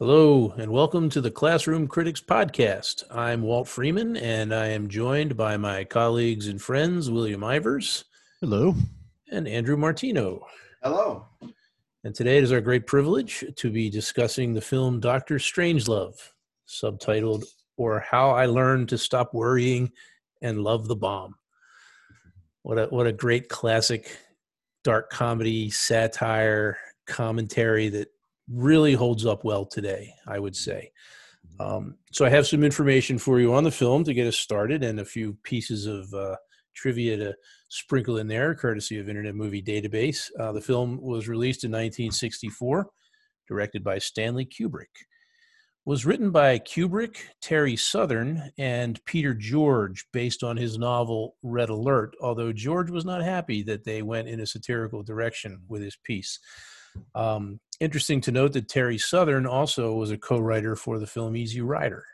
Hello, and welcome to the Classroom Critics Podcast. I'm Walt Freeman, and I am joined by my colleagues and friends, William Ivers. Hello. And Andrew Martino. Hello. And today it is our great privilege to be discussing the film Doctor Strangelove, subtitled Or How I Learned to Stop Worrying and Love the Bomb. What a, what a great classic dark comedy, satire, commentary that really holds up well today, I would say. Um, so I have some information for you on the film to get us started and a few pieces of uh, trivia to sprinkle in there, courtesy of Internet Movie Database. Uh, the film was released in 1964, directed by Stanley Kubrick. Was written by Kubrick, Terry Southern, and Peter George, based on his novel Red Alert. Although George was not happy that they went in a satirical direction with his piece. Um, interesting to note that Terry Southern also was a co-writer for the film Easy Rider.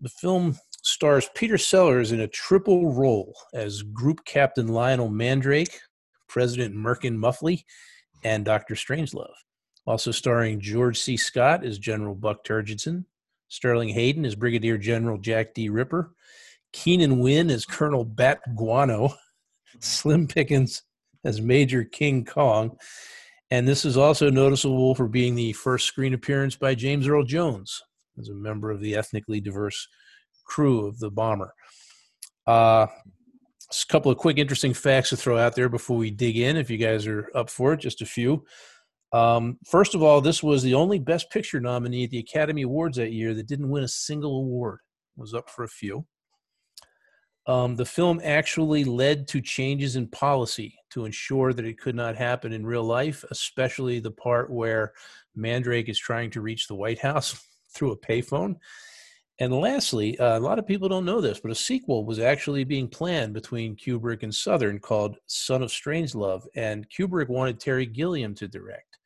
The film stars Peter Sellers in a triple role as Group Captain Lionel Mandrake, President Merkin Muffley, and Dr. Strangelove. Also starring George C. Scott as General Buck Turgidson, Sterling Hayden as Brigadier General Jack D. Ripper, Keenan Wynn as Colonel Bat Guano, Slim Pickens as Major King Kong, and this is also noticeable for being the first screen appearance by James Earl Jones as a member of the ethnically diverse crew of the bomber. Uh, a couple of quick, interesting facts to throw out there before we dig in, if you guys are up for it, just a few. Um, first of all, this was the only Best Picture nominee at the Academy Awards that year that didn't win a single award. It was up for a few. Um, the film actually led to changes in policy to ensure that it could not happen in real life, especially the part where Mandrake is trying to reach the White House through a payphone. And lastly, uh, a lot of people don't know this, but a sequel was actually being planned between Kubrick and Southern called Son of Strangelove, and Kubrick wanted Terry Gilliam to direct.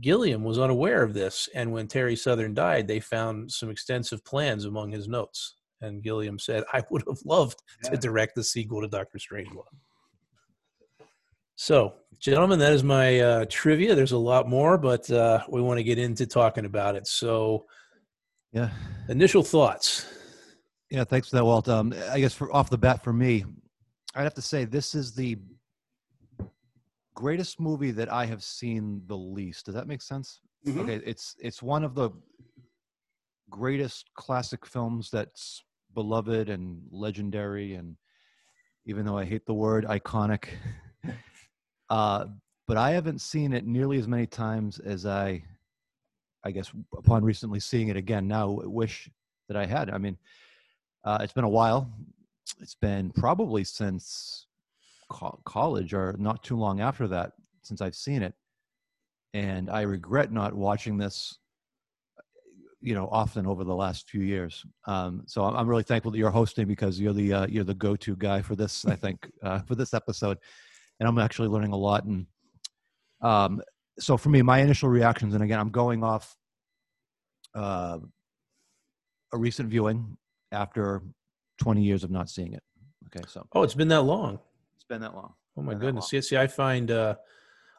Gilliam was unaware of this, and when Terry Southern died, they found some extensive plans among his notes. And Gilliam said, I would have loved yeah. to direct the sequel to Doctor Strangelove. So, gentlemen, that is my uh, trivia. There's a lot more, but uh, we want to get into talking about it. So, yeah, initial thoughts. Yeah, thanks for that, Walt. Um, I guess for off the bat for me, I'd have to say this is the greatest movie that I have seen the least. Does that make sense? Mm-hmm. Okay, it's it's one of the greatest classic films that's beloved and legendary, and even though I hate the word iconic. Uh, but I haven't seen it nearly as many times as I, I guess, upon recently seeing it again now, wish that I had. I mean, uh, it's been a while. It's been probably since co- college or not too long after that since I've seen it. And I regret not watching this, you know, often over the last few years. Um, so I'm, I'm, really thankful that you're hosting because you're the uh, you're the go-to guy for this. I think uh, for this episode and I'm actually learning a lot. And um, so for me, my initial reactions, and again, I'm going off uh, a recent viewing after 20 years of not seeing it. Okay, so oh, it's been that long. It's been that long. Oh my goodness! See, see, I find uh,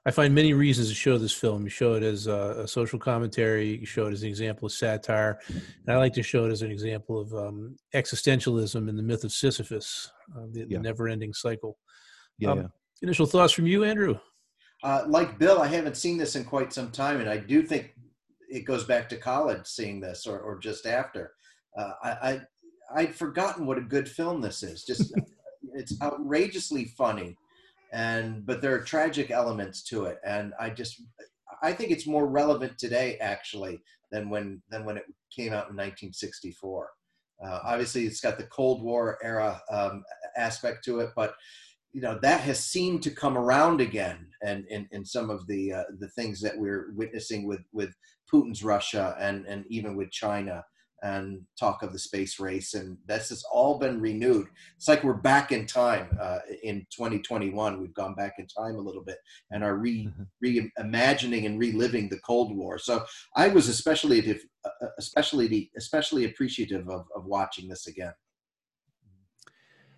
I find many reasons to show this film. You show it as a, a, social commentary. You show it as an example of satire. And I like to show it as an example of um, existentialism and the myth of Sisyphus, uh, the, yeah. the never-ending cycle. Yeah, um, yeah. Initial thoughts from you, Andrew? Uh, like Bill, I haven't seen this in quite some time, and I do think it goes back to college seeing this, or, or just after. Uh, I, I I'd forgotten what a good film this is. Just it's outrageously funny, and but there are tragic elements to it, and I just I think it's more relevant today actually than when than when it came out in 1964. Uh, obviously, it's got the Cold War era um, aspect to it, but you know that has seemed to come around again and in, in some of the uh, the things that we're witnessing with with Putin's Russia and and even with China and talk of the space race and this has all been renewed it's like we're back in time uh, in 2021 we've gone back in time a little bit and are re mm-hmm. reimagining and reliving the cold war so i was especially uh, uh, especially especially appreciative of, of watching this again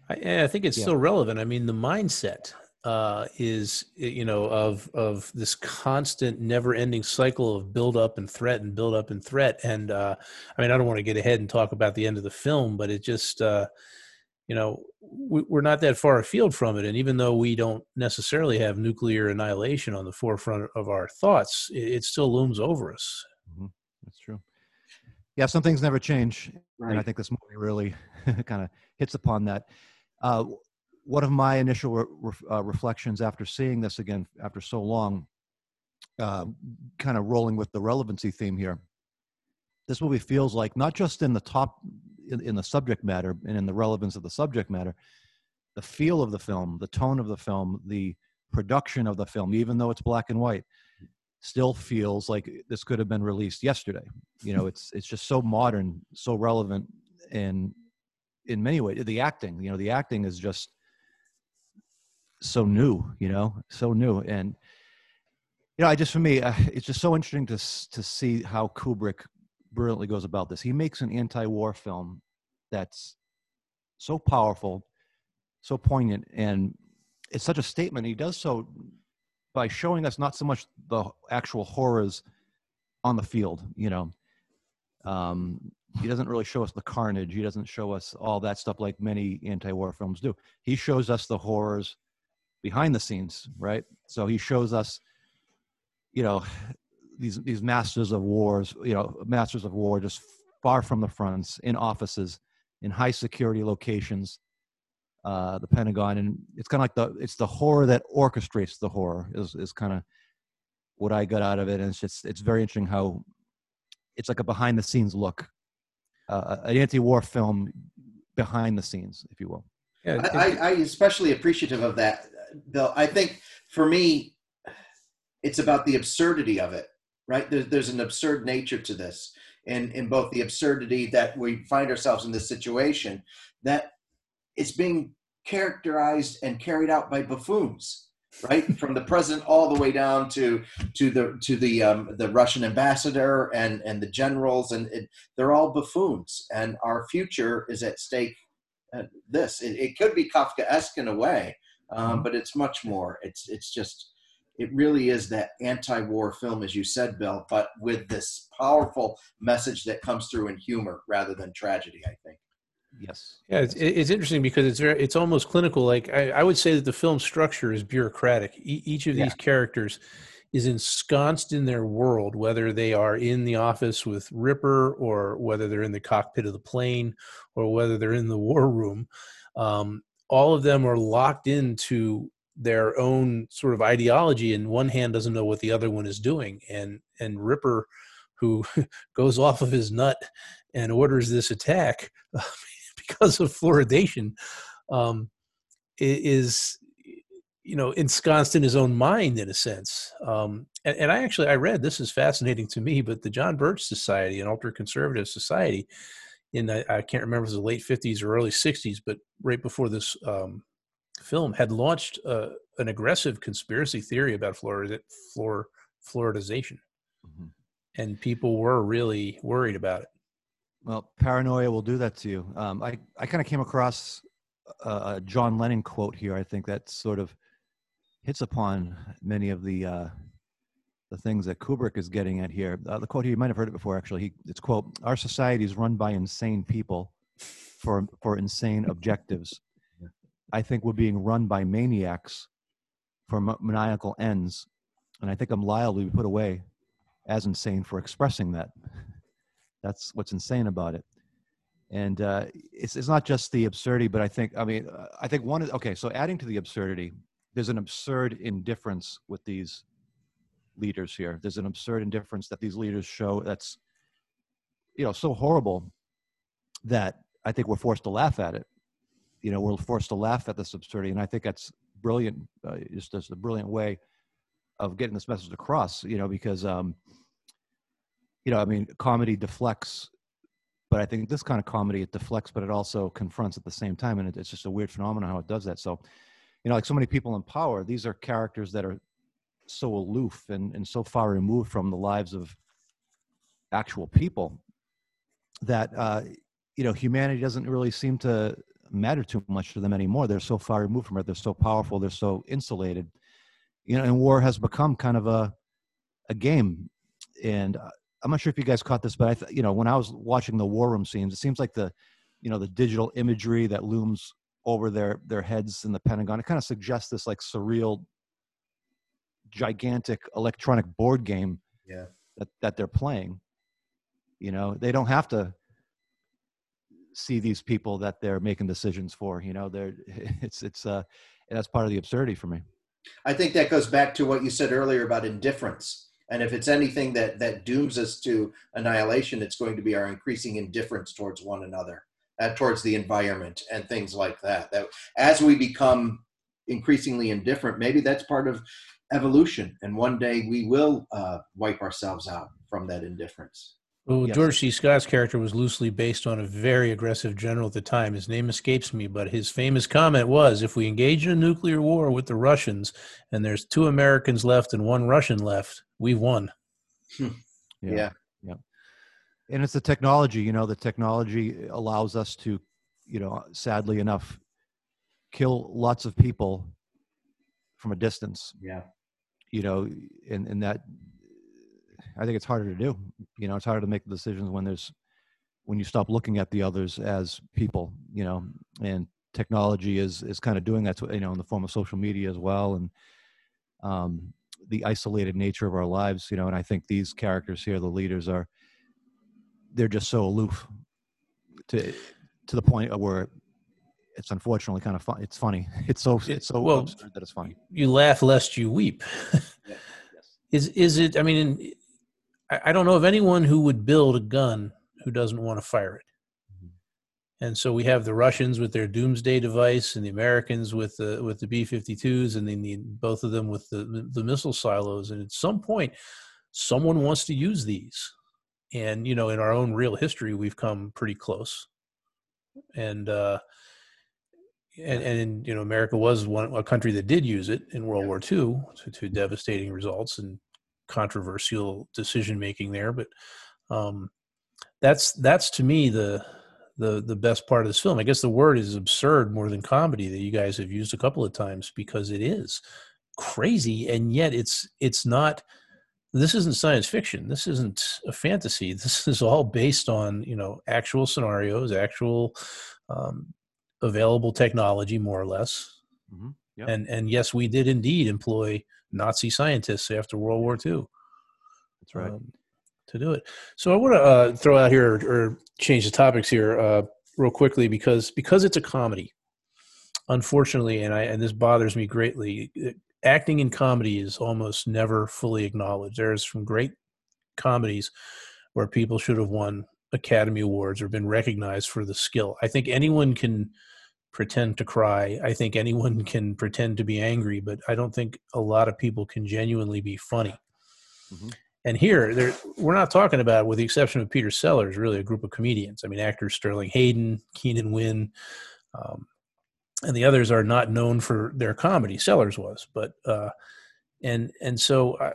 I, I think it's yeah. still relevant. I mean, the mindset uh, is you know of of this constant, never-ending cycle of build up and threat and build up and threat. And uh, I mean, I don't want to get ahead and talk about the end of the film, but it just uh, you know we, we're not that far afield from it. And even though we don't necessarily have nuclear annihilation on the forefront of our thoughts, it, it still looms over us. Mm-hmm. That's true. Yeah, some things never change, right. and I think this movie really kind of hits upon that. Uh, one of my initial re- uh, reflections after seeing this again after so long, uh, kind of rolling with the relevancy theme here, this movie feels like not just in the top, in, in the subject matter and in the relevance of the subject matter, the feel of the film, the tone of the film, the production of the film, even though it's black and white, still feels like this could have been released yesterday. You know, it's it's just so modern, so relevant, and in many ways, the acting. You know, the acting is just so new, you know, so new. And, you know, I just, for me, uh, it's just so interesting to, to see how Kubrick brilliantly goes about this. He makes an anti-war film that's so powerful, so poignant, and it's such a statement. He does so by showing us not so much the actual horrors on the field, you know. Um, he doesn't really show us the carnage. He doesn't show us all that stuff like many anti-war films do. He shows us the horrors behind the scenes, right? So he shows us, you know, these these masters of wars, you know, masters of war just far from the fronts in offices in high security locations, uh, the Pentagon, and it's kind of like the it's the horror that orchestrates the horror is is kind of what I got out of it, and it's just it's very interesting how it's like a behind the scenes look, uh, an anti-war film behind the scenes, if you will. Yeah, I, I, I especially appreciative of that Bill. I think for me, it's about the absurdity of it, right? There's, there's an absurd nature to this, in, in both the absurdity that we find ourselves in this situation, that it's being characterized and carried out by buffoons, right? From the president all the way down to to the to the um, the Russian ambassador and and the generals, and it, they're all buffoons, and our future is at stake. Uh, this it, it could be Kafkaesque in a way, um, but it's much more. It's it's just it really is that anti-war film, as you said, Bill, but with this powerful message that comes through in humor rather than tragedy. I think. Yes. Yeah, it's, it's interesting because it's very it's almost clinical. Like I, I would say that the film structure is bureaucratic. E- each of these yeah. characters is ensconced in their world, whether they are in the office with Ripper or whether they're in the cockpit of the plane or whether they're in the war room. Um, all of them are locked into their own sort of ideology and one hand doesn't know what the other one is doing and and ripper who goes off of his nut and orders this attack because of fluoridation um, is you know ensconced in his own mind in a sense. Um, and, and, i actually i read this is fascinating to me but the john birch society an ultra conservative society in I, I can't remember if it was the late 50s or early 60s, but right before this um, film had launched uh, an aggressive conspiracy theory about Florida, floor, fluoridization. Mm-hmm. And people were really worried about it. Well, paranoia will do that to you. Um, I, I kind of came across a, a, John Lennon quote here. I think that sort of hits upon many of the uh, the things that Kubrick is getting at here. Uh, the quote here, you might have heard it before, actually. He, it's quote, "Our society is run by insane people for for insane objectives. I think we're being run by maniacs for maniacal ends, and I think I'm liable to be put away as insane for expressing that. That's what's insane about it." And uh, it's it's not just the absurdity, but I think I mean I think one is okay. So adding to the absurdity, there's an absurd indifference with these leaders here. There's an absurd indifference that these leaders show that's, you know, so horrible that I think we're forced to laugh at it. You know, we're forced to laugh at this absurdity, and I think that's brilliant. Uh, just, just a brilliant way of getting this message across. You know, because um, you know, I mean, comedy deflects, but I think this kind of comedy it deflects, but it also confronts at the same time, and it, it's just a weird phenomenon how it does that. So, you know, like so many people in power, these are characters that are so aloof and, and so far removed from the lives of actual people that uh, you know humanity doesn't really seem to matter too much to them anymore. They're so far removed from it. They're so powerful. They're so insulated. You know, and war has become kind of a a game. And uh, I'm not sure if you guys caught this, but I, th- you know, when I was watching the war room scenes, it seems like the, you know, the digital imagery that looms over their their heads in the Pentagon, it kind of suggests this like surreal, gigantic electronic board game. Yeah. That that they're playing. You know, they don't have to see these people that they're making decisions for. You know, they're it's it's uh that's part of the absurdity for me. I think that goes back to what you said earlier about indifference. And if it's anything that that dooms us to annihilation, it's going to be our increasing indifference towards one another, uh, towards the environment, and things like that. That as we become increasingly indifferent, maybe that's part of evolution, and one day we will uh, wipe ourselves out from that indifference. Well, Yes. George C. Scott's character was loosely based on a very aggressive general at the time. His name escapes me, but his famous comment was if we engage in a nuclear war with the Russians and there's two Americans left and one Russian left, we've won. Yeah. Yeah. and it's the technology you know the technology allows us to you know sadly enough kill lots of people from a distance Yeah. you know and and that i think it's harder to do you know it's harder to make the decisions when there's when you stop looking at the others as people you know and technology is is kind of doing that to, you know in the form of social media as well and um the isolated nature of our lives you know and i think these characters here the leaders are they're just so aloof to to the point where it's unfortunately kind of fun it's funny it's so it's so Well, absurd that it's funny You laugh lest you weep. Yeah. Is is it? I mean, I, don't know of anyone who would build a gun who doesn't want to fire it. Mhm. And so we have the Russians with their doomsday device, and the Americans with the with the B-52s, and then the, both of them with the the missile silos. And at some point, someone wants to use these. And you know, in our own real history, we've come pretty close. And uh, and and you know, America was one a country that did use it in World War II to, to devastating results and controversial decision making there. But um, that's that's to me the the the best part of this film. I guess the word is absurd more than comedy that you guys have used a couple of times because it is crazy and yet it's it's not this isn't science fiction this isn't a fantasy this is all based on you know actual scenarios actual um, available technology more or less mm-hmm. Yep. and and yes we did indeed employ nazi scientists after world war ii that's right um, to do it. So I want to uh, throw out here or change the topics here uh, real quickly because because it's a comedy. Unfortunately, and I and this bothers me greatly. it- acting in comedy is almost never fully acknowledged. There's some great comedies where people should have won Academy Awards or been recognized for the skill. I think anyone can pretend to cry. I think anyone can pretend to be angry, but I don't think a lot of people can genuinely be funny. Mhm. And here, there, we're not talking about, with the exception of Peter Sellers, really a group of comedians. I mean, actors Sterling Hayden, Keenan Wynn, um, and the others are not known for their comedy. Sellers was, but uh, and and so, uh,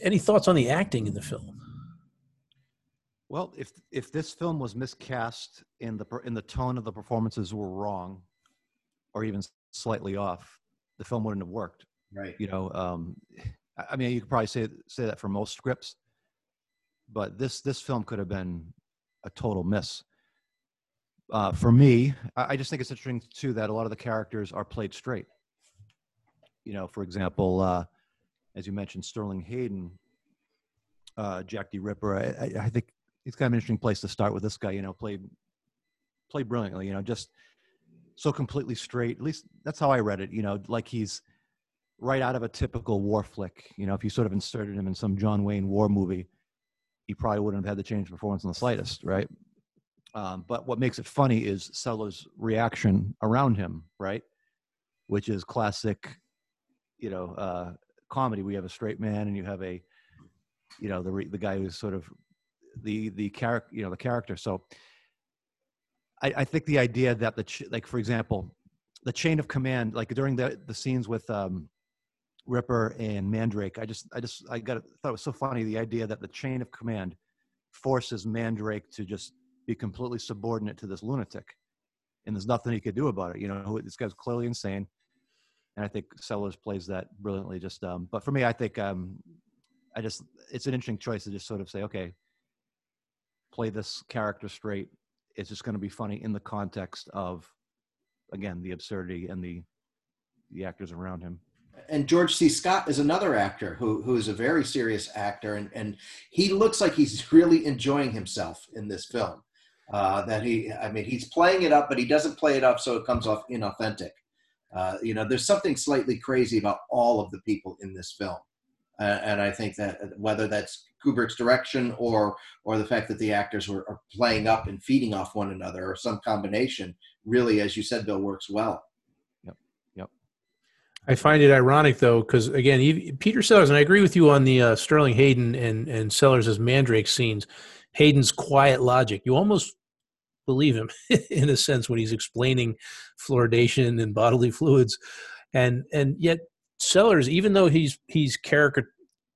any thoughts on the acting in the film? Well, if if this film was miscast and the and the tone of the performances were wrong, or even slightly off, the film wouldn't have worked. Right. You know, um, I mean, you could probably say say that for most scripts, but this this film could have been a total miss. Uh, for me, I, I just think it's interesting too that a lot of the characters are played straight. You know, for example, uh, as you mentioned, Sterling Hayden, uh, Jack D. Ripper. I, I think it's kind of an interesting place to start with this guy. You know, played played brilliantly. You know, just so completely straight. At least that's how I read it. You know, like he's right out of a typical war flick. You know, if you sort of inserted him in some John Wayne war movie, he probably wouldn't have had the change performance in the slightest, right? Um, but what makes it funny is Sellers' reaction around him, right? Which is classic, you know, uh, comedy. We have a straight man, and you have a, you know, the re- the guy who's sort of the the character, you know, the character. So, I, I think the idea that the ch- like, for example, the chain of command, like during the the scenes with um, Ripper and Mandrake, I just I just I got thought it was so funny the idea that the chain of command forces Mandrake to just be completely subordinate to this lunatic. and there's nothing he could do about it. You know, this guy's clearly insane, and I think Sellers plays that brilliantly. Just, um, but for me, I think um, I just it's an interesting choice to just sort of say, okay, play this character straight. It's just going to be funny in the context of, again, the absurdity and the the actors around him and George C. Scott is another actor who who is a very serious actor, and and he looks like he's really enjoying himself in this film. Uh, that he, I mean, he's playing it up, but he doesn't play it up so it comes off inauthentic. Uh, you know, there's something slightly crazy about all of the people in this film, uh, and I think that whether that's Kubrick's direction or or the fact that the actors were are playing up and feeding off one another, or some combination, really, as you said, Bill, works well. Yep. Yep. I find it ironic though, because again, he, Peter Sellers, and I agree with you on the uh, Sterling Hayden and and Sellers as Mandrake scenes. Hayden's quiet logic, you almost believe him in a sense when he's explaining fluoridation and bodily fluids, and and yet Sellers, even though he's he's caricature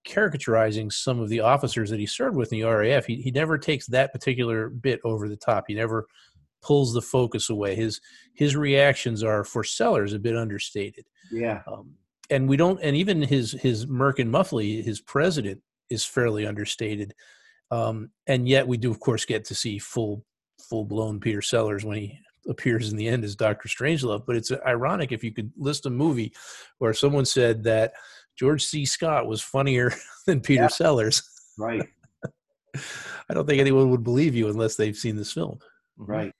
caricaturizing some of the officers that he served with in the RAF, he, he never takes that particular bit over the top. He never pulls the focus away. His his reactions are for Sellers a bit understated. Yeah. Um, and we don't, and even his his Merkin Muffley, his president is fairly understated. Um, and yet we do, of course, get to see full full blown Peter Sellers when he appears in the end as Doctor Strangelove. But it's ironic if you could list a movie where someone said that George C. Scott was funnier than Peter yeah. Sellers. Right. I don't think anyone would believe you unless they've seen this film. Right.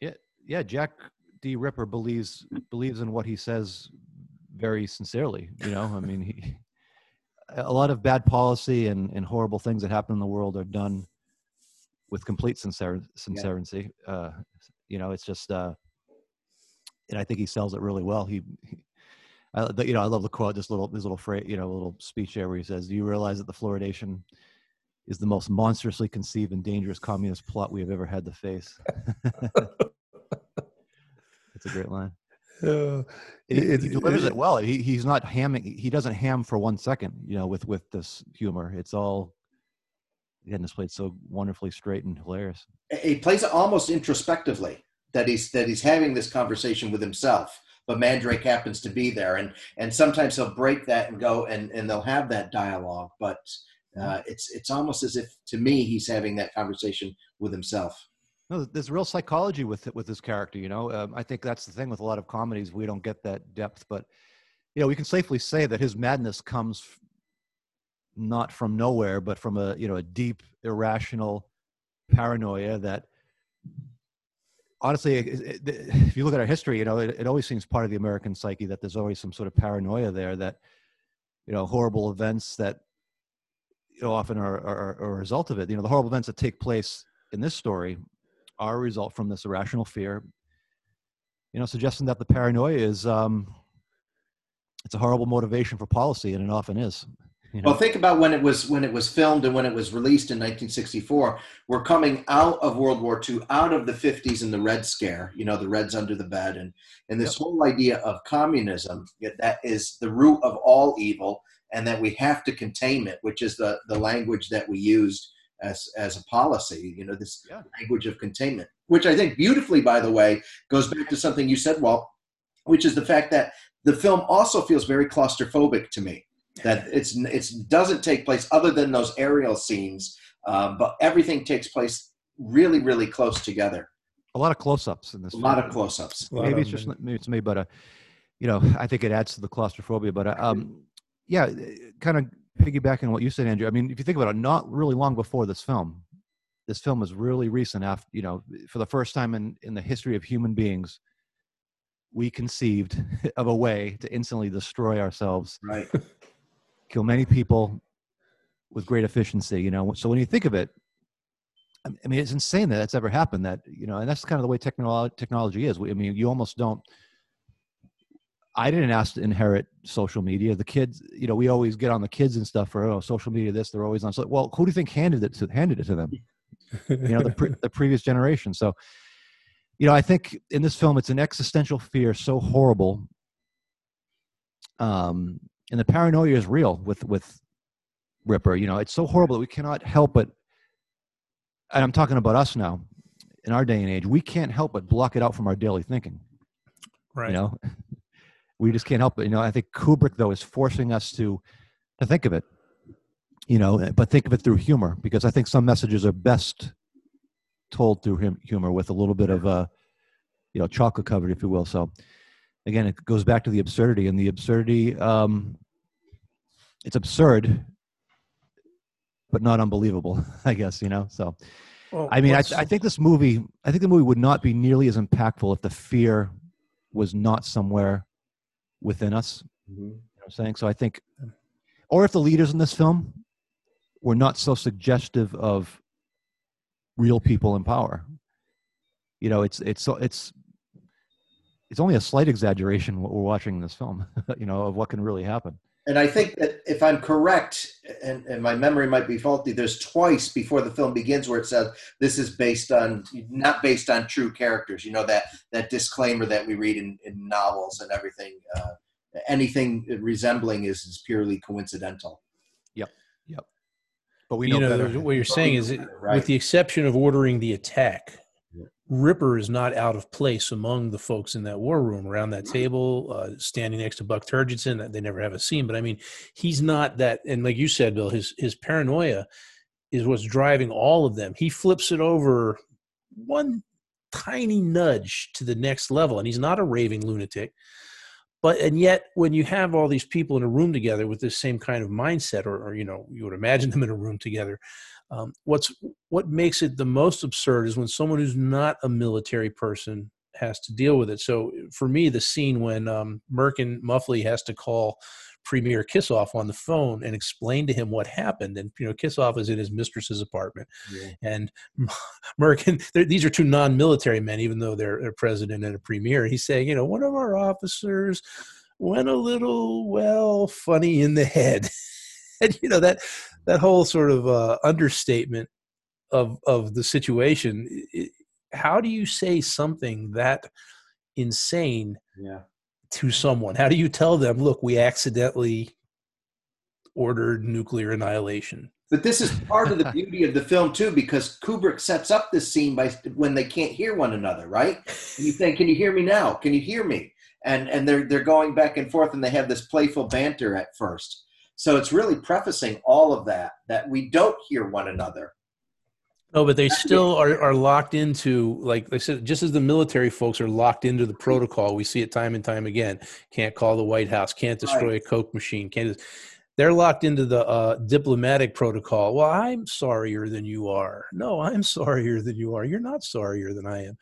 Yeah, yeah. Jack D. Ripper believes believes in what he says very sincerely. You know, I mean, he, a lot of bad policy and, and horrible things that happen in the world are done with complete sincer- sincerity. Yeah. Uh, you know, it's just, uh, and I think he sells it really well. He, he I, you know, I love the quote, this little, this little phrase, you know, a little speech there where he says, "Do you realize that the fluoridation is the most monstrously conceived and dangerous communist plot we have ever had to face?" It's a great line. Uh, he, he, delivers it, it well. He, he's not hamming. He doesn't ham for one second. You know, with with this humor, it's all again this played so wonderfully straight and hilarious. He plays it almost introspectively. That he's that he's having this conversation with himself, but Mandrake happens to be there, and and sometimes he'll break that and go and and they'll have that dialogue, but uh, it's it's almost as if to me he's having that conversation with himself. No, there's real psychology with with this character. You know, um, I think that's the thing with a lot of comedies. We don't get that depth, but you know, we can safely say that his madness comes not from nowhere, but from a you know a deep irrational paranoia that honestly, if you look at our history, you know, it, it, always seems part of the American psyche that there's always some sort of paranoia there that, you know, horrible events that, you know, often are, are, are a result of it. You know, the horrible events that take place in this story are a result from this irrational fear. You know, suggesting that the paranoia is um, it's a horrible motivation for policy, and it often is. You know? Well, think about when it was when it was filmed and when it was released in 1964. We're coming out of World War II, out of the 50s and the Red Scare. You know, the Reds under the bed, and and this yep. whole idea of communism that is the root of all evil, and that we have to contain it, which is the the language that we used as as a policy you know this yeah. language of containment which i think beautifully by the way goes back to something you said well which is the fact that the film also feels very claustrophobic to me that it's it doesn't take place other than those aerial scenes um, but everything takes place really really close together a lot of close-ups in this a film. lot of close-ups maybe it's just maybe it's me but uh, you know i think it adds to the claustrophobia but uh, um, yeah kind of piggybacking on what you said, Andrew, I mean, if you think about it, not really long before this film, this film was really recent. After you know, for the first time in in the history of human beings, we conceived of a way to instantly destroy ourselves, right? Kill many people with great efficiency. You know, so when you think of it, I mean, it's insane that that's ever happened. That you know, and that's kind of the way technology technology is. I mean, you almost don't I didn't ask to inherit social media. The kids, you know, we always get on the kids and stuff for oh, social media. This they're always on. So, well, who do you think handed it to handed it to them? you know, the pre- the previous generation. So, you know, I think in this film, it's an existential fear so horrible, um, and the paranoia is real with with Ripper. You know, it's so horrible that we cannot help but, and I'm talking about us now. in our day and age, we can't help but block it out from our daily thinking. Right. You know, we just can't help it. You know, I think Kubrick though is forcing us to to think of it. You know, but think of it through humor because I think some messages are best told through him humor with a little bit of a you know chocolate covered, if you will. So again, it goes back to the absurdity and the absurdity. Um, it's absurd, but not unbelievable. I guess you know. So Well, I mean, I, I think this movie, I think the movie would not be nearly as impactful if the fear was not somewhere within us. Mhm. You know what I'm saying? So I think, or if the leaders in this film were not so suggestive of real people in power. You know, it's it's it's it's only a slight exaggeration what we're watching in this film. you know, of what can really happen. And I think that if I'm correct, and, and my memory might be faulty, there's twice before the film begins where it says this is based on not based on true characters. You know that that disclaimer that we read in, in novels and everything. Uh, anything resembling is, is purely coincidental. Yep. Yep. But we you know, know, better. what you're saying is, it- Right. with the exception of ordering the attack, Yeah. Ripper is not out of place among the folks in that war room around that table, uh, standing next to Buck Turgidson. That they never have a scene, but I mean, he's not that. And like you said, Bill, his his paranoia is what's driving all of them. He flips it over one tiny nudge to the next level, and he's not a raving lunatic. But and yet, when you have all these people in a room together with this same kind of mindset, or, or you know, you would imagine them in a room together, um, what's what makes it the most absurd is when someone who's not a military person has to deal with it. So for me, the scene when um, Merkin Muffley has to call Premier Kissoff on the phone and explain to him what happened, and you know Kissoff is in his mistress's apartment, Yeah. and Merkin. These are two non-military men, even though they're a president and a premier. He's saying, you know, one of our officers went a little well funny in the head, and you know that that whole sort of uh, understatement of of the situation. i- i- how do you say something that insane Yeah. to someone? How do you tell them, look, we accidentally ordered nuclear annihilation? But this is part of the beauty of the film too, because Kubrick sets up this scene by when they can't hear one another, right? And you think, "Can you hear me now? Can you hear me?" And and they're they're going back and forth, and they have this playful banter at first. So it's really prefacing all of that that we don't hear one another. No, but they still are, are locked into, like I said, just as the military folks are locked into the protocol. We see it time and time again. Can't call the White House. Can't destroy a Coke machine. Can't. They're locked into the uh, diplomatic protocol. Well, I'm sorrier than you are. No, I'm sorrier than you are. You're not sorrier than I am.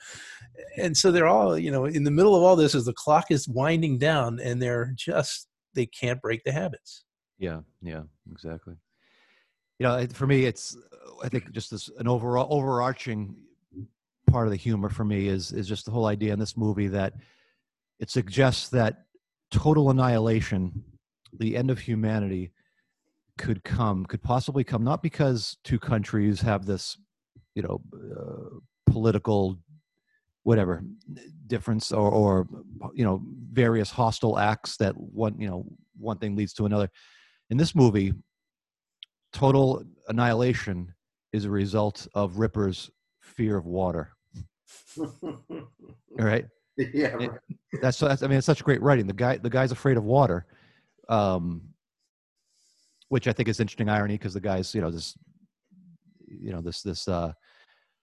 And so they're all, you know, in the middle of all this, as the clock is winding down, and they're just they can't break the habits. Yeah, yeah, exactly. You know, for me, it's I think just this an overall overarching part of the humor for me is is just the whole idea in this movie that it suggests that total annihilation, the end of humanity, could come, could possibly come, not because two countries have this, you know, uh, political whatever difference or or you know various hostile acts that one you know one thing leads to another in this movie, total annihilation is a result of Ripper's fear of water. All right, yeah, right. that's, that's I mean, it's such great writing. The guy, the guy's afraid of water, um, which I think is interesting irony because the guy's, you know, this, you know, this this uh,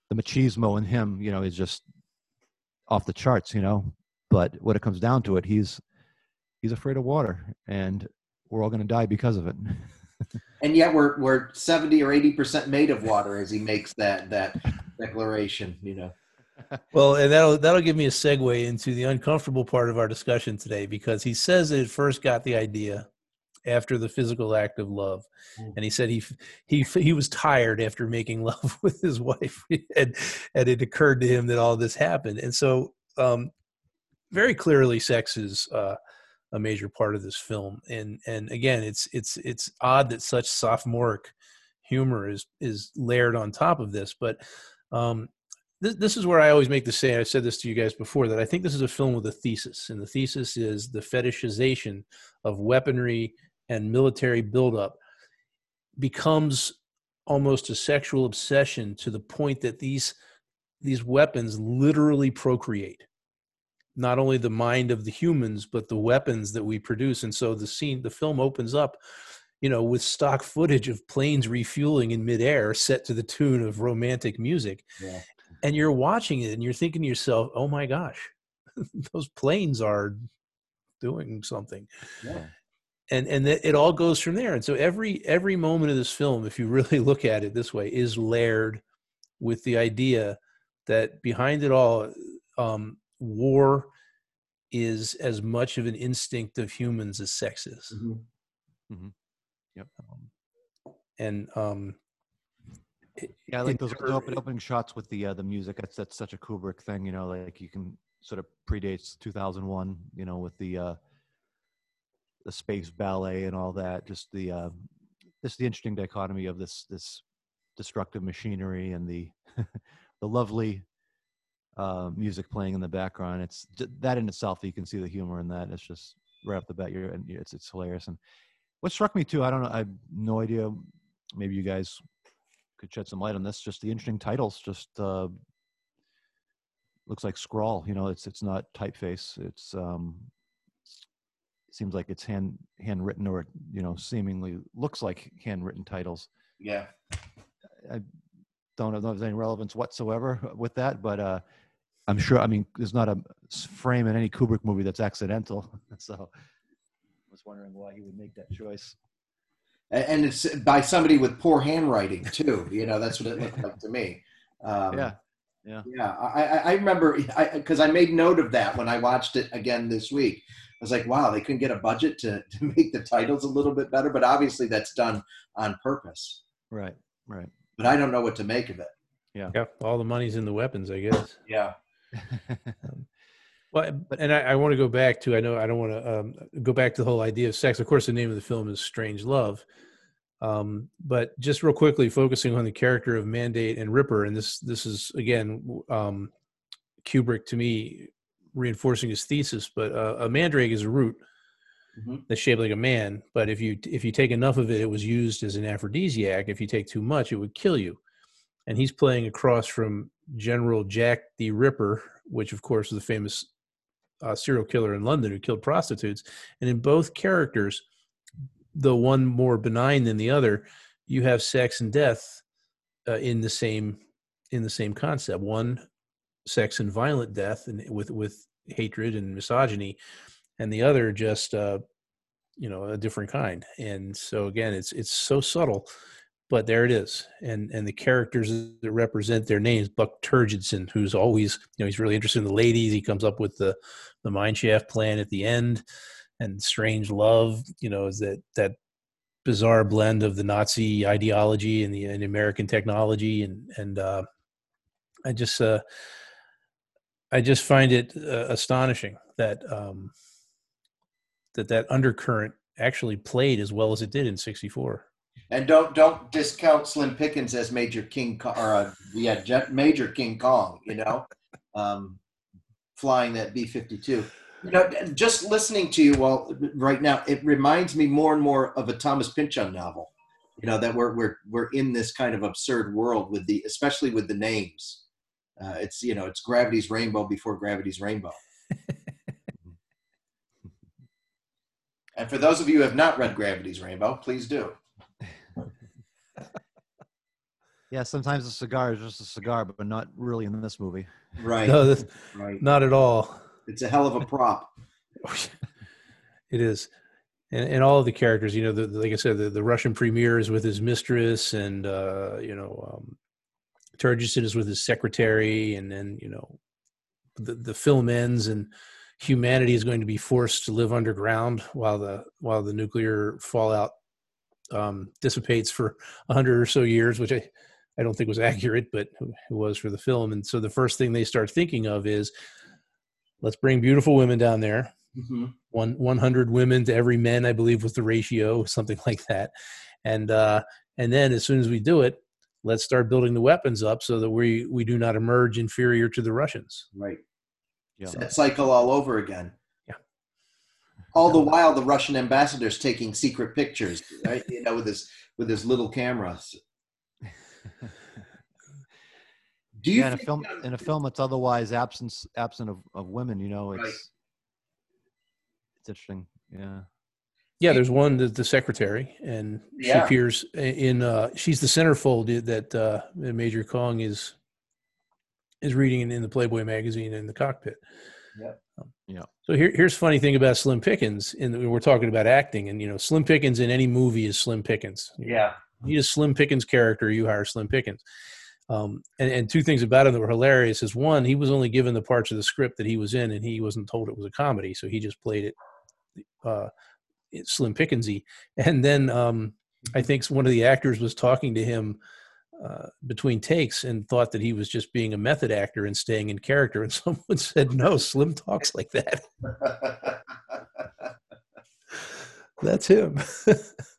the machismo in him, you know, is just off the charts, you know. But when it comes down to it, he's he's afraid of water, and we're all going to die because of it. and yet we're we're seventy or eighty percent made of water as he makes that that declaration. You know. Well, and that'll that'll give me a segue into the uncomfortable part of our discussion today because he says that it first got the idea after the physical act of love, Mm. and he said he he he was tired after making love with his wife, and and it occurred to him that all this happened, and so um, very clearly, sex is uh, a major part of this film, and and again, it's it's it's odd that such sophomoric humor is is layered on top of this, but. Um, this, this is where I always make the say. I've said this to you guys before that I think this is a film with a thesis, and the thesis is the fetishization of weaponry and military buildup becomes almost a sexual obsession to the point that these these weapons literally procreate not only the mind of the humans but the weapons that we produce and so the scene the film opens up you know with stock footage of planes refueling in midair set to the tune of romantic music yeah. and you're watching it and you're thinking to yourself oh my gosh those planes are doing something yeah. and and it all goes from there and so every every moment of this film if you really look at it this way is layered with the idea that behind it all um, war is as much of an instinct of humans as sex is. Mm-hmm. Mm-hmm. Yep. Um, and um, yeah, I like those open, opening shots with the uh, the music. That's that's such a Kubrick thing, you know. Like you can sort of predates 2001, you know, with the uh, the space ballet and all that. Just the uh, just the interesting dichotomy of this this destructive machinery and the the lovely uh, music playing in the background. It's that in itself. You can see the humor in that. It's just right off the bat. You're and it's it's hilarious. And what struck me too, I don't know. I have no idea. Maybe you guys could shed some light on this. Just the interesting titles. Just uh, looks like scrawl. You know, it's it's not typeface. It's um, seems like it's hand handwritten or you know seemingly looks like handwritten titles. Yeah. I don't know if there's any relevance whatsoever with that, but uh, I'm sure. I mean, there's not a frame in any Kubrick movie that's accidental. So I was wondering why he would make that choice. And it's by somebody with poor handwriting too. You know, that's what it looked like to me. Um, yeah. Yeah. Yeah. I, I remember because I, I, made note of that when I watched it again this week. I was like, wow, they couldn't get a budget to, to make the titles a little bit better, but obviously that's done on purpose. Right. Right. But I don't know what to make of it. Yeah. Yeah. All the money's in the weapons, I guess. Yeah. um, well, and I, I, want to go back to I know I don't want to um, go back to the whole idea of sex. Of course, the name of the film is Strangelove, um, but just real quickly focusing on the character of Mandrake and Ripper, and this this is again um, Kubrick to me reinforcing his thesis. But uh, a mandrake is a root mm-hmm. that's shaped like a man, but if you if you take enough of it, it was used as an aphrodisiac. If you take too much, it would kill you. And he's playing across from General Jack the Ripper, which of course is the famous uh, serial killer in London who killed prostitutes. And in both characters, the one more benign than the other, you have sex and death uh, in the same in the same concept. One sex and violent death, and with with hatred and misogyny, and the other just uh, you know a different kind. And so again, it's it's so subtle but there it is and and the characters that represent their names buck turgidson who's always you know he's really interested in the ladies. He comes up with the the mineshaft plan at the end and strange love you know is that that bizarre blend of the nazi ideology and the and american technology and and uh i just uh i just find it uh, astonishing that um that that undercurrent actually played as well as it did in 64 and don't don't discount Slim Pickens as Major King Kong, or uh, yeah, Major King Kong. You know, um, flying that B fifty two. You know, just listening to you Walt right now, it reminds me more and more of a Thomas Pynchon novel. You know that we're we're we're in this kind of absurd world with the, especially with the names. Uh, it's you know it's gravity's rainbow before gravity's rainbow. and for those of you who have not read Gravity's Rainbow, please do. Yeah, sometimes a cigar is just a cigar, but not really in this movie. Right. No, this, right. not at all. It's a hell of a prop. it is. And, and all of the characters, you know, the, like I said, the, the Russian premier is with his mistress, and uh, you know, um, Turgidson is with his secretary, and then you know, the the film ends, and humanity is going to be forced to live underground while the while the nuclear fallout um, dissipates for a hundred or so years, which I I don't think it was accurate, but it was for the film. And so the first thing they start thinking of is, let's bring beautiful women down there. Mm-hmm. One 100 women to every man, I believe, was the ratio, something like that. And uh, and then as soon as we do it, let's start building the weapons up so that we we do not emerge inferior to the Russians. Right. Yeah. That cycle all over again. Yeah. All the while, the Russian ambassador's taking secret pictures, right? You know, with his with his little cameras Do you yeah, in a film in a film that's otherwise absent absent of, of women, you know, it's Right. it's interesting. Yeah. Yeah, there's one the, the secretary, and she appears in. Uh, she's the centerfold that uh, Major Kong is is reading in, in the Playboy magazine in the cockpit. Yep. Um, Yeah. So here, here's funny thing about Slim Pickens, and we're talking about acting, and you know, Slim Pickens in any movie is Slim Pickens. You yeah, need a Slim Pickens character, you hire Slim Pickens. Um, and, and two things about him that were hilarious is one, he was only given the parts of the script that he was in, and he wasn't told it was a comedy, so he just played it uh, it- Slim Pickensy. And then um, I think one of the actors was talking to him uh, between takes and thought that he was just being a method actor and staying in character, and someone said, "No, Slim talks like that. That's him."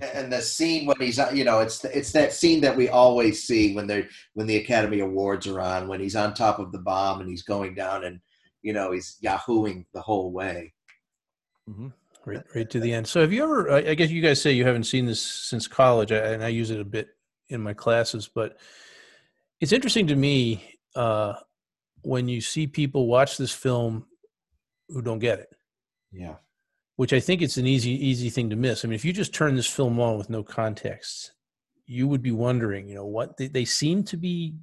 and the scene when he's you know it's it's that scene that we always see when they when the Academy Awards are on when he's on top of the bomb and he's going down and you know he's yahooing the whole way. hmm right, right to the end. So, have you ever? I I guess you guys say you haven't seen this since college, and I use it a bit in my classes. But it's interesting to me uh, when you see people watch this film who don't get it, Yeah, which I think it's an easy, easy thing to miss. I mean, if you just turn this film on with no context, you would be wondering, you know, what they, they seem to be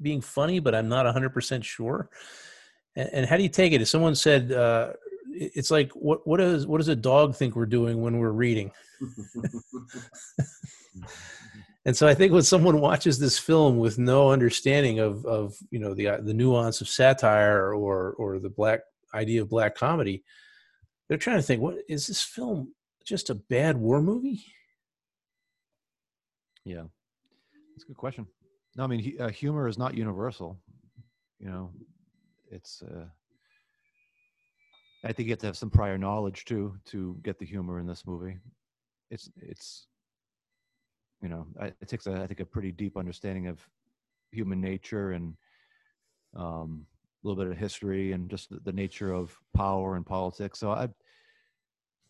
being funny, but I'm not 100% sure. And, and how do you take it? If someone said, uh, it's like, what, what, is, what does a dog think we're doing when we're reading? And so I think when someone watches this film with no understanding of, of you know, the, uh, the nuance of satire or, or the black idea of black comedy, they're trying to think, what is this film just a bad war movie? Yeah. That's a good question. No, I mean, hu- uh, humor is not universal. You know, it's. Uh, I think you have to have some prior knowledge too to get the humor in this movie. It's it's. You know, I, it takes a, I think a pretty deep understanding of human nature and um, a little bit of history and just the, the nature of power and politics. So I,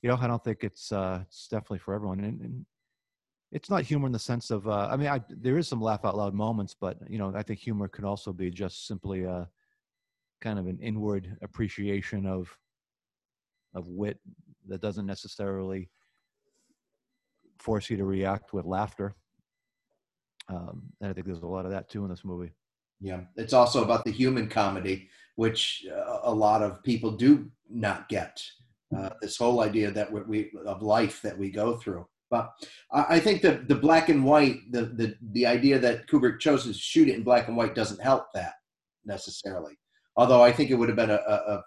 you know, I don't think it's uh, it's definitely for everyone. And, and it's not humor in the sense of uh, i mean I, there is some laugh out loud moments but you know i think humor can also be just simply a kind of an inward appreciation of of wit that doesn't necessarily force you to react with laughter um, and i think there's a lot of that too in this movie yeah. It's also about the human comedy, which uh, a lot of people do not get. Uh, this whole idea that we, we of life that we go through. But I, I think that the black and white, the, the the idea that Kubrick chose to shoot it in black and white doesn't help that necessarily. Although I think it would have been a, a, a-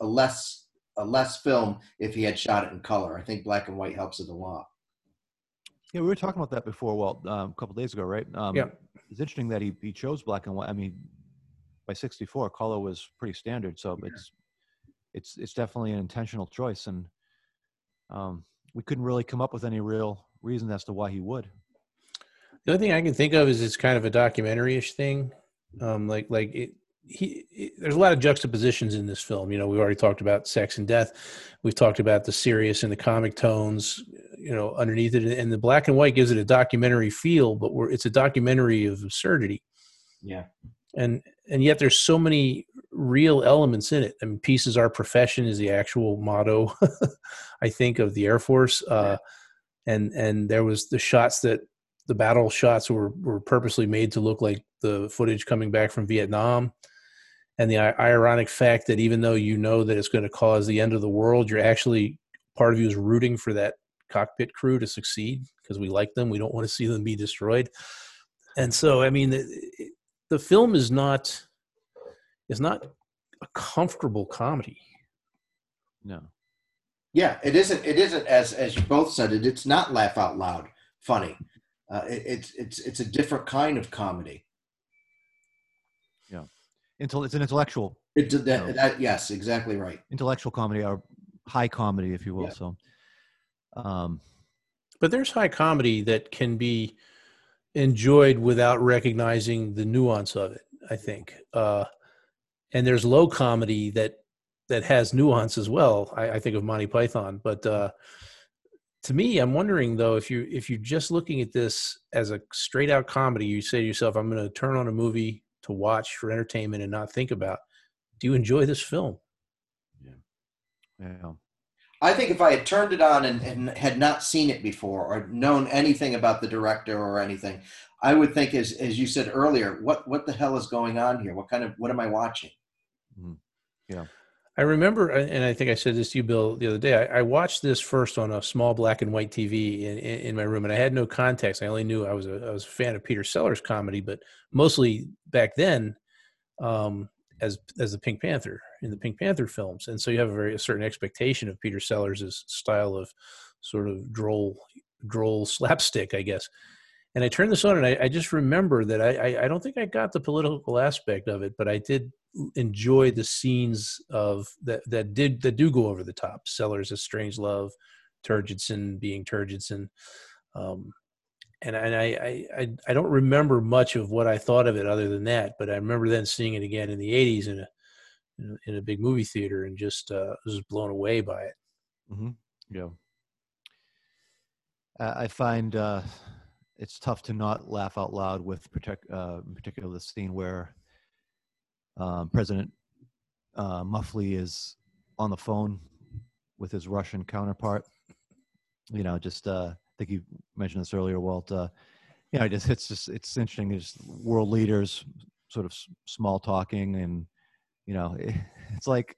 a less a less film if he had shot it in color. I think black and white helps it a lot. yeah we were talking about that before well um, a couple days ago right um, Yeah. it's interesting that he, he chose black and white i mean by 64 color was pretty standard so it's it's it's definitely an intentional choice and um, we couldn't really come up with any real reason as to why he would The only thing I can think of is it's kind of a documentary-ish thing. Um, like like it, he, it- there's a lot of juxtapositions in this film. You know, we already talked about sex and death. We've talked about the serious and the comic tones. You know, underneath it, and the black and white gives it a documentary feel, but we're, it's a documentary of absurdity. Yeah. and and yet there's so many real elements in it. I mean, "Peace is our profession" is the actual motto, I think, of the Air Force. Uh, and and there was the shots that the battle shots were were purposely made to look like the footage coming back from Vietnam. And the ironic fact that even though you know that it's going to cause the end of the world, you're actually part of you is rooting for that cockpit crew to succeed because we like them. We don't want to see them be destroyed. And so, I mean, the, the film is not is not a comfortable comedy. no Yeah, it isn't. It isn't as as you both said it. It's not laugh out loud funny. Uh, it, it's it's it's a different kind of comedy. Yeah. until it's an intellectual It, that, No. that, yes, exactly right. intellectual comedy or high comedy if you will Yeah. so um But there's high comedy that can be enjoyed without recognizing the nuance of it. I think, uh, and there's low comedy that that has nuance as well. I, I think of Monty Python, but uh, to me, I'm wondering though if you if you're just looking at this as a straight out comedy, you say to yourself, "I'm going to turn on a movie to watch for entertainment and not think about." Do you enjoy this film? Yeah. Yeah. I think if I had turned it on and, and, had not seen it before or known anything about the director or anything, I would think, as as you said earlier, what what the hell is going on here? What kind of what am I watching? Mm-hmm. Yeah. I remember, and I think I said this to you, Bill, the other day. I, I watched this first on a small black and white TV in, in, in, my room, and I had no context. I only knew I was a I was a fan of Peter Sellers comedy, but mostly back then, um, as as the Pink Panther in the Pink Panther films, and so you have a very a certain expectation of Peter Sellers' style of sort of droll droll slapstick, I guess. And I turned this on, and I, I just remember that I, I I don't think I got the political aspect of it, but I did enjoy the scenes of that that did that do go over the top. Sellers of Strangelove, Turgidson being Turgidson. Um, and and I, I I don't remember much of what I thought of it other than that, but I remember then seeing it again in the '80s in a in a big movie theater and just uh, was blown away by it. Mm-hmm. Yeah, I find uh, it's tough to not laugh out loud with protect, uh, particular the scene where um, President uh, Muffley is on the phone with his Russian counterpart. You know, just uh, I think you mentioned this earlier, Walt. Uh, you know, just it's just it's interesting. There's world leaders sort of small talking, and you know, it's like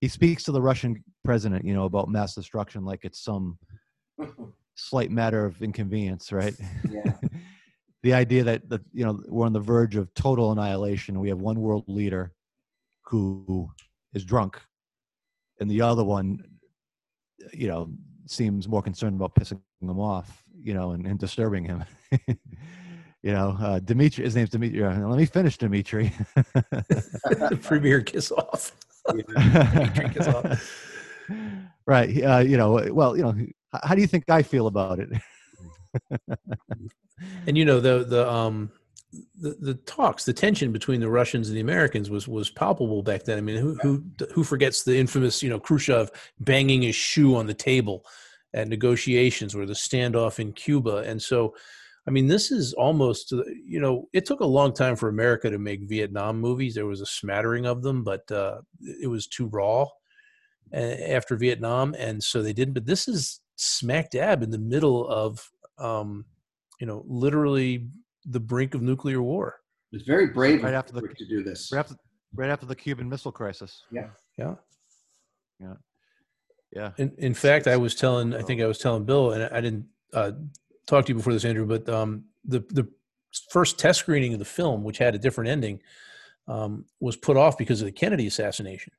he speaks to the Russian president, you know, about mass destruction like it's some slight matter of inconvenience, right? Yeah. The idea that that you know we're on the verge of total annihilation. We have one world leader who is drunk, and the other one, you know, seems more concerned about pissing him off, you know, and, and disturbing him. you know, uh, Dimitri. His name's Dimitri. Uh, let me finish, Dimitri. the premier kiss off. Dimitri kiss off. Right. Uh, you know. Well, you know. How do you think I feel about it? And you know the the um the, the talks, the tension between the Russians and the Americans was was palpable back then. I mean, who who who forgets the infamous, you know, Khrushchev banging his shoe on the table at negotiations or the standoff in Cuba? And so, I mean, this is almost, you know, it took a long time for America to make Vietnam movies. There was a smattering of them, but uh, it was too raw after Vietnam, and so they didn't. But this is smack dab in the middle of um, you know, literally the brink of nuclear war. It's very brave right after the, to do this. Right after, right after the Cuban Missile Crisis. Yeah. Yeah. Yeah. Yeah. In, in fact, I was telling, I think I was telling Bill, and I didn't uh, talk to you before this, Andrew, but um, the the first test screening of the film, which had a different ending, um, was put off because of the Kennedy assassination.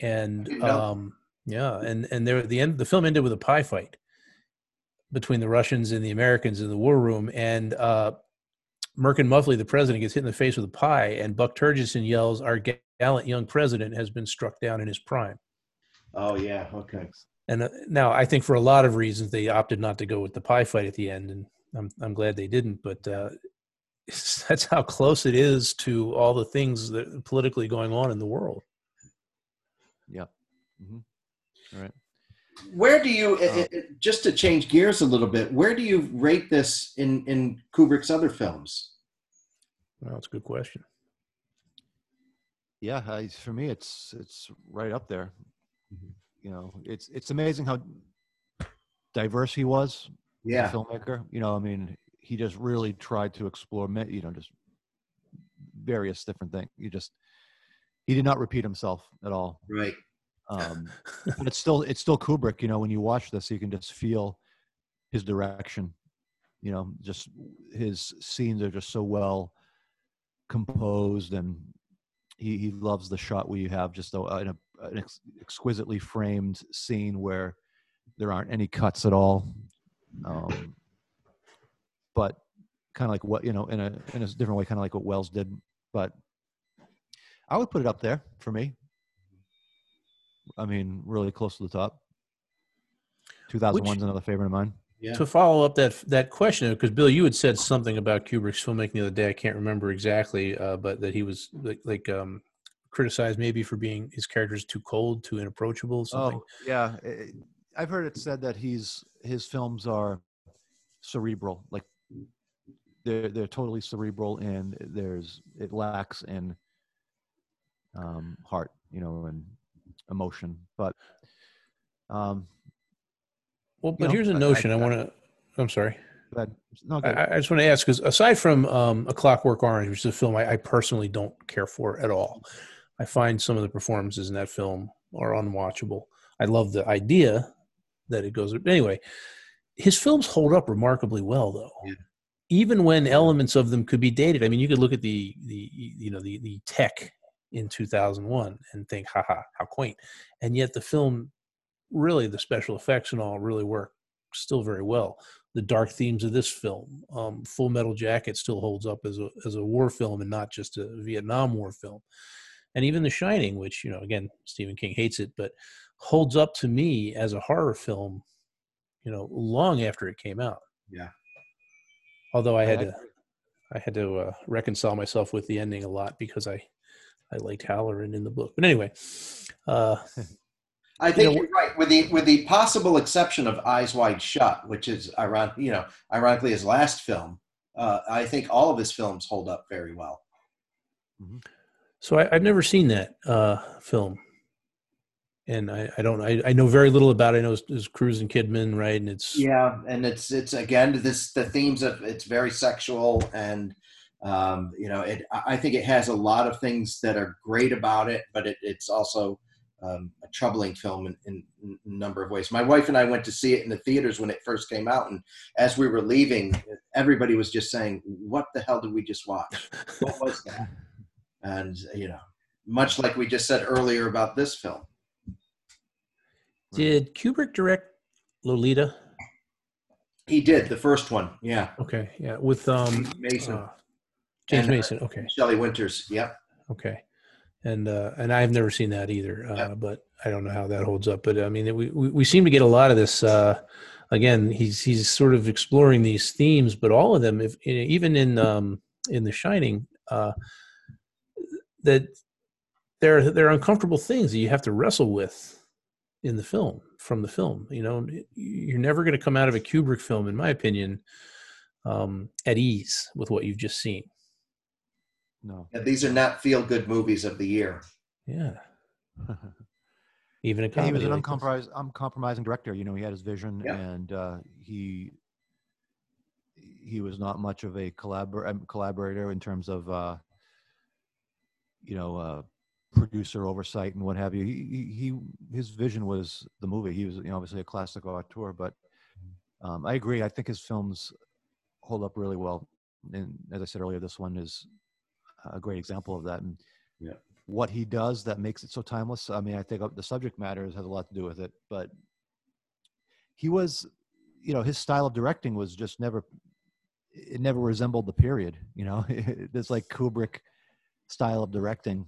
And um, yeah, and and there the end the film ended with a pie fight between the Russians and the Americans in the war room, and uh, Merkin Muffley, the president, gets hit in the face with a pie, and Buck Turgidson yells, "Our gallant young president has been struck down in his prime." Oh yeah, okay. And uh, now I think for a lot of reasons they opted not to go with the pie fight at the end, and I'm I'm glad they didn't. But uh, that's how close it is to all the things that politically going on in the world. Yeah. Mm-hmm. All right where do you oh. just to change gears a little bit where do you rate this in in kubrick's other films? Well that's a good question. Yeah uh, for me it's it's right up there. Mm-hmm. you know it's it's amazing how diverse he was yeah. filmmaker. You know i mean he just really tried to explore you know just various different things. You just he did not repeat himself at all. Right um, but it's still it's still Kubrick. You know, when you watch this, you can just feel his direction. You know, just his scenes are just so well composed, and he he loves the shot where you have just a, an, an ex- exquisitely framed scene where there aren't any cuts at all. Um, but kind of like what you know in a in a different way, kind of like what Welles did. But I would put it up there for me. I mean, really close to the top. 2001 is another favorite of mine. Yeah. To follow up that that question, because Bill, you had said something about Kubrick's filmmaking the other day. I can't remember exactly, uh, but that he was like, like um, criticized maybe for being his characters too cold, too inapproachable. Something. Oh, yeah. I've heard it said that he's his films are cerebral, like they're they're totally cerebral, and there's it lacks in um, heart, you know, and emotion. But um, well, but know, here's a notion I- I, I- want to. I'm sorry. but no, I. I just want to ask because aside from um, A Clockwork Orange, which is a film I, I personally don't care for at all, I find some of the performances in that film are unwatchable. I love the idea that it goes. Anyway, his films hold up remarkably well, though. Yeah. Even when elements of them could be dated. I mean, you could look at the the you know the the tech in 2001 and think, haha, how quaint. And yet the film, really, the special effects and all really work still very well the dark themes of this film. Um, Full Metal Jacket still holds up as a as a war film and not just a Vietnam War film. And even The Shining, which you know, again, Stephen King hates it, but holds up to me as a horror film. You know, long after it came out. Yeah. Although I had I to, I had to uh, reconcile myself with the ending a lot because I, I liked Halloran in the book. But anyway, uh, I think know, you are right, with the with the possible exception of Eyes Wide Shut, which is iron, you know, ironically his last film. Uh, I think all of his films hold up very well. So I, I've never seen that uh, film, and I, I don't. I, I know very little about it. I know it's, it's Cruise and Kidman, right? And it's Yeah, and it's it's again this the themes of it's very sexual and um, you know it. I think it has a lot of things that are great about it, but it, it's also um, a troubling film in, in, in a number of ways. My wife and I went to see it in the theaters when it first came out, and as we were leaving, everybody was just saying, "What the hell did we just watch? What was that?" And you know, much like we just said earlier about this film. Did Kubrick direct Lolita? He did the first one, yeah. Okay, yeah, with um Mason. uh, James And, uh, Mason. Okay, Shelley Winters, yep. okay, and uh, and I've never seen that either, uh, Yeah. but I don't know how that holds up. But I mean, we we, we seem to get a lot of this. Uh, again, he's he's sort of exploring these themes, but all of them, if even in um, in The Shining, uh, that they're they're uncomfortable things that you have to wrestle with in the film from the film. You know, you're never going to come out of a Kubrick film, in my opinion, um, at ease with what you've just seen. No. Yeah, these are not feel good movies of the year. Yeah, even a Yeah, he was an like this. uncompromising, uncompromising director. You know, he had his vision, Yeah. and uh, he he was not much of a collabor- um, collaborator in terms of uh, you know uh, producer oversight and what have you. He, he he his vision was the movie. He was you know obviously a classic auteur, but um, I agree. I think his films hold up really well. And as I said earlier, this one is a great example of that. And Yeah. what he does that makes it so timeless. I mean, I think the subject matter has a lot to do with it, but he was, you know, his style of directing was just never, it never resembled the period, you know, it's like Kubrick style of directing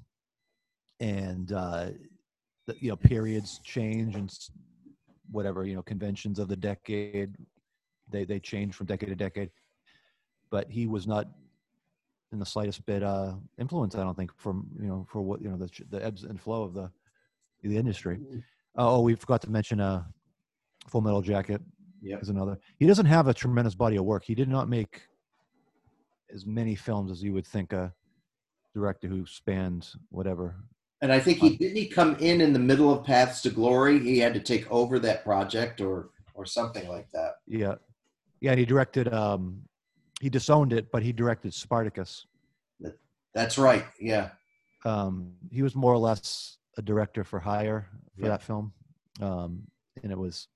and, uh, the, you know, periods change and s- whatever, you know, conventions of the decade, they, they change from decade to decade, but he was not in the slightest bit uh influence i don't think from you know for what you know the, the ebbs and flow of the the industry oh we forgot to mention uh full metal jacket Yep. is another he doesn't have a tremendous body of work he did not make as many films as you would think a director who spans whatever And I think he didn't he come in in the middle of Paths to Glory. He had to take over that project or or something like that. yeah yeah he directed um he disowned it but he directed spartacus That's right. Yeah. um, he was more or less a director for hire for Yeah. that film, um, and it was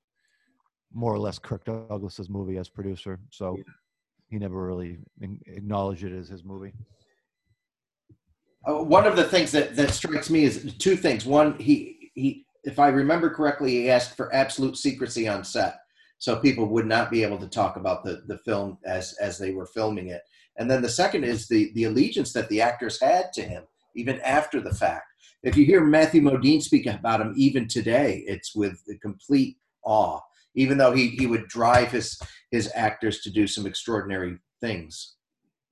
more or less Kirk Douglas's movie as producer. So he never really acknowledged it as his movie. Uh, one of the things that that strikes me is two things. One, he he, if I remember correctly, he asked for absolute secrecy on set, so people would not be able to talk about the the film as as they were filming it. And then the second is the the allegiance that the actors had to him, even after the fact. If you hear Matthew Modine speak about him even today, it's with complete awe. Even though he he would drive his his actors to do some extraordinary things,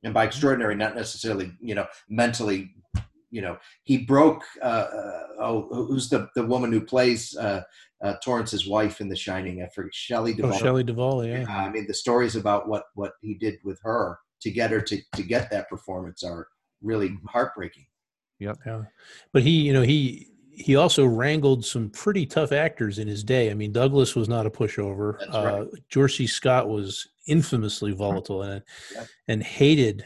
and by mm-hmm. extraordinary, not necessarily you know mentally you know, he broke. Uh, uh, oh, who's the the woman who plays uh, uh, Torrance's wife in The Shining? I forget. Shelley Oh, Shelley Duvall, yeah. I mean, the stories about what what he did with her to get her to to get that performance are really heartbreaking. Yep. Yeah. But he, you know, he he also wrangled some pretty tough actors in his day. I mean, Douglas was not a pushover. That's Uh, right. George C. Scott was infamously volatile and Yep. and hated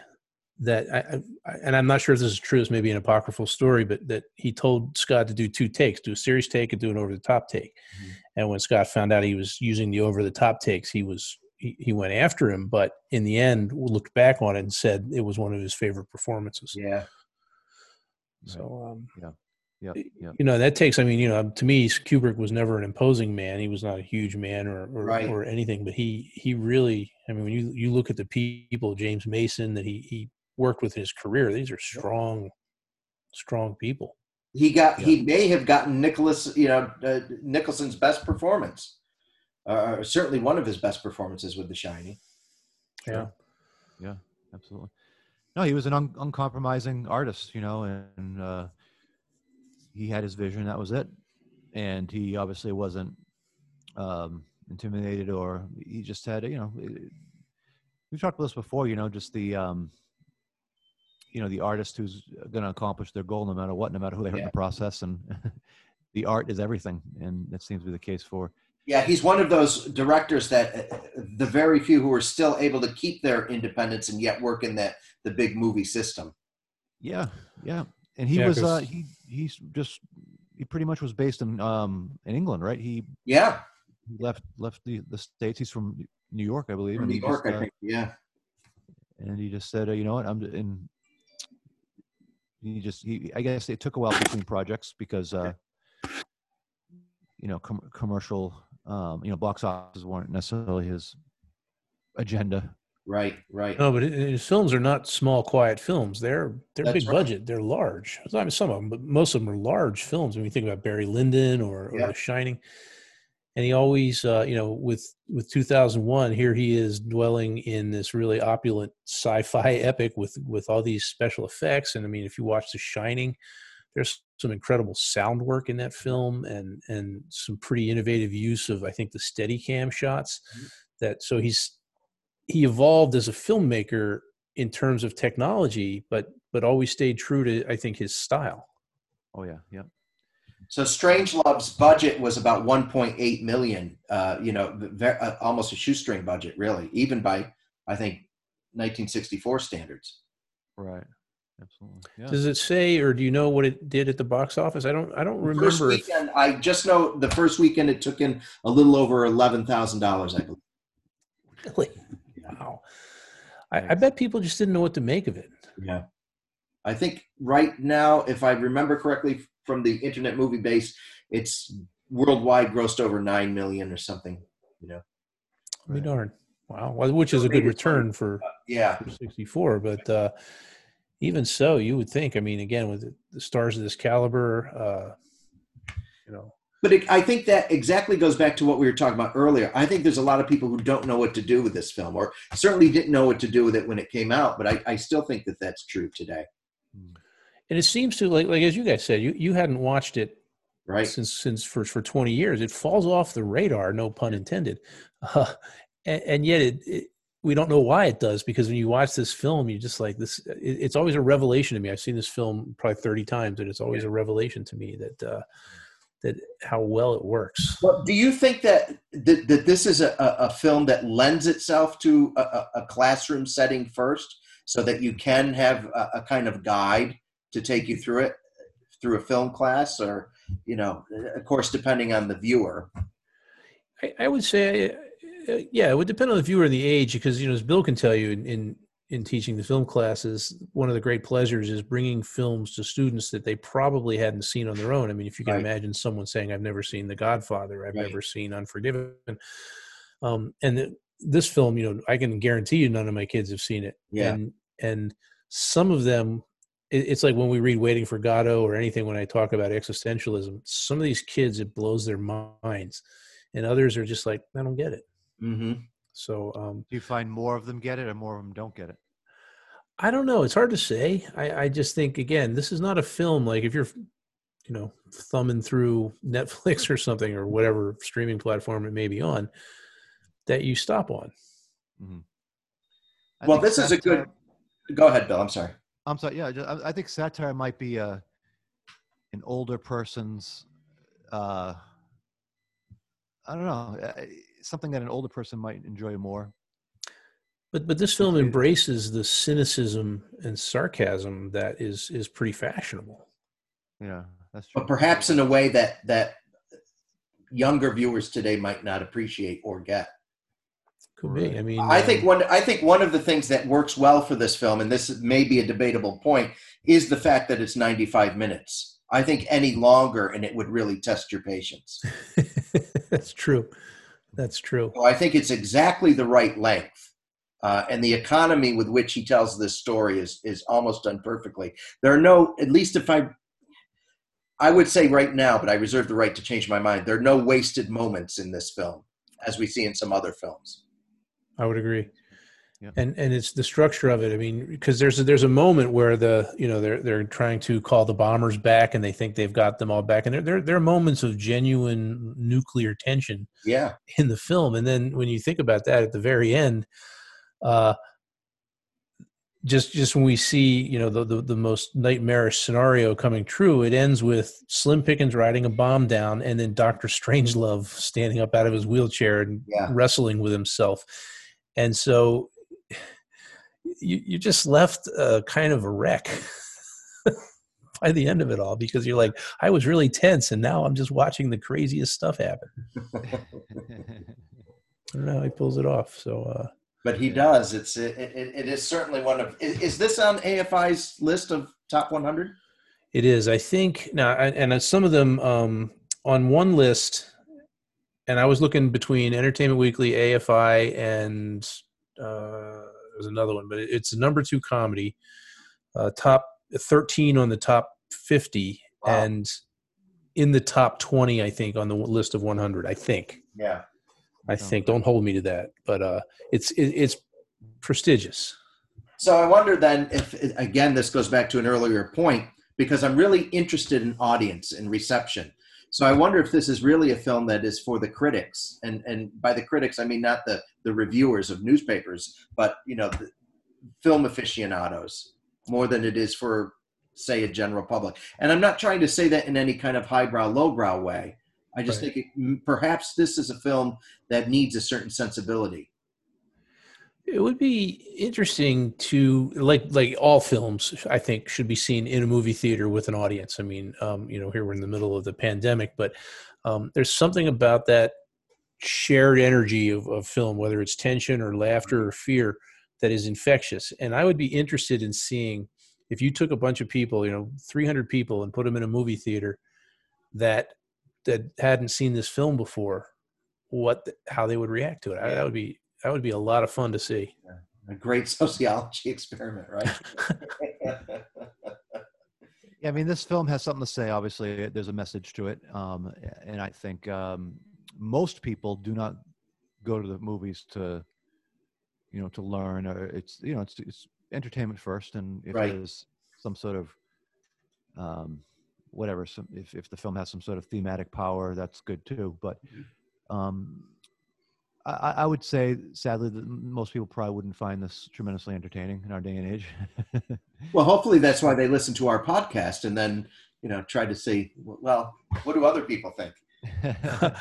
that. I, I, and I'm not sure if this is true. It's maybe an apocryphal story, but that he told Scott to do two takes: do a serious take and do an over the top take. Mhm. And when Scott found out he was using the over the top takes, he was he, he went after him. But in the end, looked back on it and said it was one of his favorite performances. Yeah, So. Um, Yeah, yeah. you know that takes i mean you know to me kubrick was never an imposing man he was not a huge man or or, Right. or anything but he he really i mean when you you look at the people james mason that he he worked with in his career these are strong strong people he got he may have gotten Nicholas, you know, uh, Nicholson's best performance, uh, certainly one of his best performances with The Shining. yeah Yeah. absolutely. No, he was an un- uncompromising artist, you know, and uh, he had his vision. That was it, and he obviously wasn't um, intimidated, or he just had, you know, we've talked about this before. You know, just the, um, you know, the artist who's going to accomplish their goal no matter what, no matter who they hurt in the process, and the art is everything, and that seems to be the case for. Yeah, he's one of those directors that uh, the very few who are still able to keep their independence and yet work in that the big movie system. Yeah, yeah, and he Yeah, was uh, 'cause- he he's just he pretty much was based in um in England, right? He Yeah, he left left the the states. He's from New York, I believe. from New York, just, I uh, think. Yeah, and he just said, uh, you know what, I'm in. He just he I guess it took a while between projects because uh, you know com- commercial um you know box offices weren't necessarily his agenda. right, right. no but his films are not small quiet films they're they're That's big right. budget they're large i mean some of them but most of them are large films when you think about barry lyndon or, or Yeah. the shining and he always uh, you know with with 2001 here he is dwelling in this really opulent sci-fi epic with with all these special effects and i mean if you watch the shining there's some incredible sound work in that film and and some pretty innovative use of i think the Steadicam shots Mhm. that so he's he evolved as a filmmaker in terms of technology but but always stayed true to i think his style Oh yeah, yeah. So Strangelove's budget was about 1.8 million. Uh, you know, ve- uh, almost a shoestring budget, really, even by I think 1964 standards. Right. Absolutely. Yeah. does it say or do you know what it did at the box office i don't i don't The First remember if, I just know the first weekend it took in a little over eleven thousand dollars, I believe. really wow I, I bet people just didn't know what to make of it Yeah. I think right now, if I remember correctly from the Internet Movie Base, it's worldwide grossed over nine million or something. You know. be Right. darned wow well, which is a good return for Yeah. for 64 but uh even so you would think i mean again with the, the stars of this caliber uh you know But it, I think that exactly goes back to what we were talking about earlier. I think there's a lot of people who don't know what to do with this film, or certainly didn't know what to do with it when it came out. But I, I still think that that's true today, and it seems to like like as you guys said you you hadn't watched it right? since since for for 20 years. It falls off the radar no pun intended. Uh, and, and yet it, it we don't know why it does because when you watch this film you just like this it, it's always a revelation to me. I've seen this film probably 30 times and it's always a revelation to me that uh that how well it works. Well, do you think that that, that this is a, a, film that lends itself to a, a, a classroom setting first, so that you can have a, a kind of guide to take you through it through a film class, or you know, of course, depending on the viewer. I, I would say, uh, yeah, it would depend on the viewer and the age, because you know, as Bill can tell you, in, in in teaching the film classes, one of the great pleasures is bringing films to students that they probably hadn't seen on their own. I mean, if you can Right. imagine someone saying, "I've never seen The Godfather," "I've Right. never seen Unforgiven," um, and th- this film, you know, I can guarantee you, none of my kids have seen it. Yeah. and and some of them. It- It's like when we read Waiting for Godot or anything when I talk about existentialism, some of these kids, it blows their minds. And others are just like, I don't get it. hmm So um, Do you find more of them get it or more of them don't get it? I don't know. It's hard to say. I, I just think again, this is not a film like if you're, you know, thumbing through Netflix or something or whatever streaming platform it may be on, that you stop on. Mhm. Well, this is a good. Go ahead, Bill. I'm sorry. I'm sorry. Yeah, I, I think satire might be a an older person's. Uh, I don't know. uh, Something that an older person might enjoy more. But but this film embraces the cynicism and sarcasm that is is pretty fashionable. Yeah, that's true. But perhaps in a way that that younger viewers today might not appreciate or get. Could be. I mean, I think um, one. I think one of the things that works well for this film, and this may be a debatable point, is the fact that it's 95 minutes. I think any longer, and it would really test your patience. that's true. That's true. So I think it's exactly the right length, uh, and the economy with which he tells this story is is almost done perfectly. There are no, at least if I, I would say right now, but I reserve the right to change my mind. There are no wasted moments in this film, as we see in some other films. I would agree. Yeah. And and it's the structure of it. I mean, because there's a, there's a moment where the you know they're they're trying to call the bombers back, and they think they've got them all back, and there there, there are moments of genuine nuclear tension Yeah, in the film. And then when you think about that at the very end, uh, just just when we see you know the, the the most nightmarish scenario coming true, it ends with Slim Pickens riding a bomb down, and then Doctor Strangelove standing up out of his wheelchair and Yeah. wrestling with himself. And so you you just left uh, kind of a wreck. By the end of it all, because you're like, I was really tense, and now I'm just watching the craziest stuff happen. I don't know how he pulls it off. So uh, but he does. It's it, it, it is certainly one of. Is, is this on AFI's list of top 100? it is, I think. Now, and and some of them um, on one list, and I was looking between Entertainment Weekly, AFI, and uh, there's another one, but it's a number two comedy, uh, top 13 on the top 50, Wow. and in the top 20, I think, on the list of 100. I think. Yeah. I think. Don't hold me to that, but uh, it's it, it's prestigious. So I wonder then if again this goes back to an earlier point because I'm really interested in audience and reception. So I wonder if this is really a film that is for the critics, and and by the critics I mean not the the reviewers of newspapers, but you know the film aficionados more than it is for say a general public. And I'm not trying to say that in any kind of highbrow lowbrow way. I just Right. think it, perhaps this is a film that needs a certain sensibility. It would be interesting to like like all films. I think should be seen in a movie theater with an audience. I mean, um, you know, here we're in the middle of the pandemic, but um, there's something about that shared energy of, of film, whether it's tension or laughter or fear, that is infectious. And I would be interested in seeing if you took a bunch of people, you know, 300 people, and put them in a movie theater that that hadn't seen this film before, what how they would react to it. I, that would be that would be a lot of fun to see. A great sociology experiment, right? Yeah, I mean, this film has something to say. Obviously, there's a message to it, um, and I think um, most people do not go to the movies to, you know, to learn. Or it's you know, it's, it's entertainment first, and if Right. there's some sort of, um, whatever, some, if if the film has some sort of thematic power, that's good too. But um, I, I I would say, sadly, that most people probably wouldn't find this tremendously entertaining in our day and age. well, hopefully that's why they listen to our podcast and then, you know, try to see, well, what do other people think?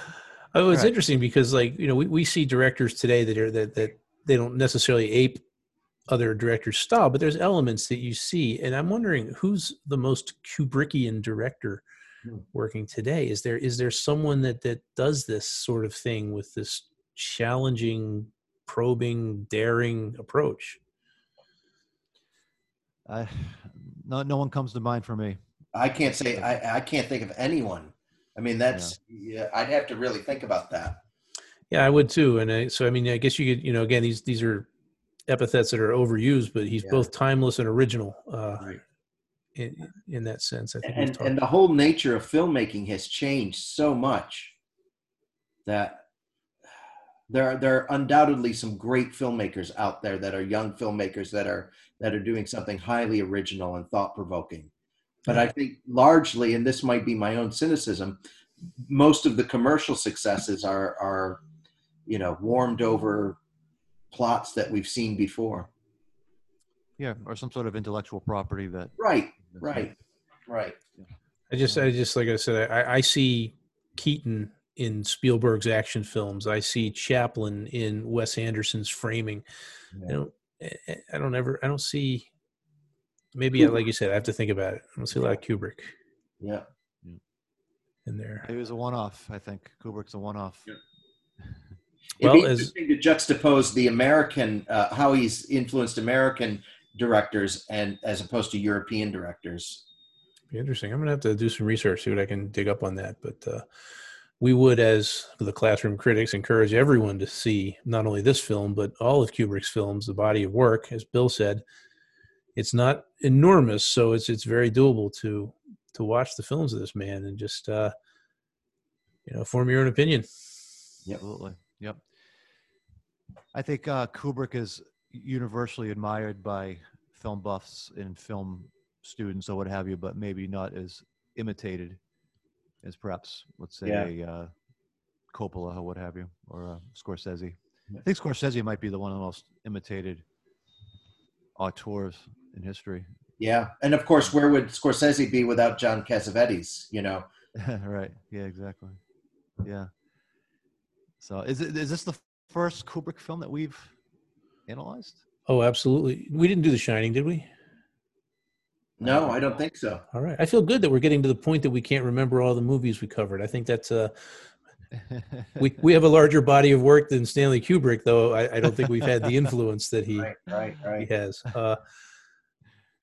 oh, it's Right. interesting because, like, you know, we, we see directors today that are that that they don't necessarily ape other directors' style, but there's elements that you see, and I'm wondering who's the most Kubrickian director Hmm. working today. Is there is there someone that that does this sort of thing with this challenging, probing, daring approach? I, no, no one comes to mind for me. I can't say, I, I can't think of anyone. I mean, that's, yeah, I'd have to really think about that. Yeah, I would too. And I, so, I mean, I guess you could, you know, again, these these are epithets that are overused, but he's Yeah. both timeless and original uh, Right. in in that sense. I think And, and the whole nature of filmmaking has changed so much that there are there are undoubtedly some great filmmakers out there that are young filmmakers that are that are doing something highly original and thought provoking. But I think largely, and this might be my own cynicism, most of the commercial successes are are you know warmed over plots that we've seen before. Yeah, or some sort of intellectual property that. Right, right, right. I just, I just, like I said, I, I see Keaton in Spielberg's action films. I see Chaplin in Wes Anderson's framing. Yeah. I don't, I- I don't ever, I don't see. Maybe, like you said, I have to think about it. I don't see a lot of Kubrick Yeah. in there. It was a one-off. I think Kubrick's a one-off. Well, It'd Well, be as- interesting to juxtapose the American, uh, how he's influenced American directors and as opposed to European directors. Be interesting. I'm gonna have to do some research, see what I can dig up on that. But uh, we would, as the classroom critics, encourage everyone to see not only this film but all of Kubrick's films. The body of work, as Bill said, it's not enormous, so it's it's very doable to to watch the films of this man and just uh, you know form your own opinion. Absolutely. Yep. I think uh, Kubrick is universally admired by film buffs and film students or what have you, but maybe not as imitated as perhaps, let's say, Yeah. a uh, Coppola or what have you, or uh, Scorsese. I think Scorsese might be the one of the most imitated auteurs in history. Yeah, and of course, where would Scorsese be without John Cassavetes? You know, right. Yeah, exactly. Yeah. So is it is this the first Kubrick film that we've analyzed? Oh, absolutely. We didn't do The Shining, did we? No, I don't think so. All right. I feel good that we're getting to the point that we can't remember all the movies we covered. I think that's uh we we have a larger body of work than Stanley Kubrick, though. I, I don't think we've had the influence that he Right, right, he has. Uh,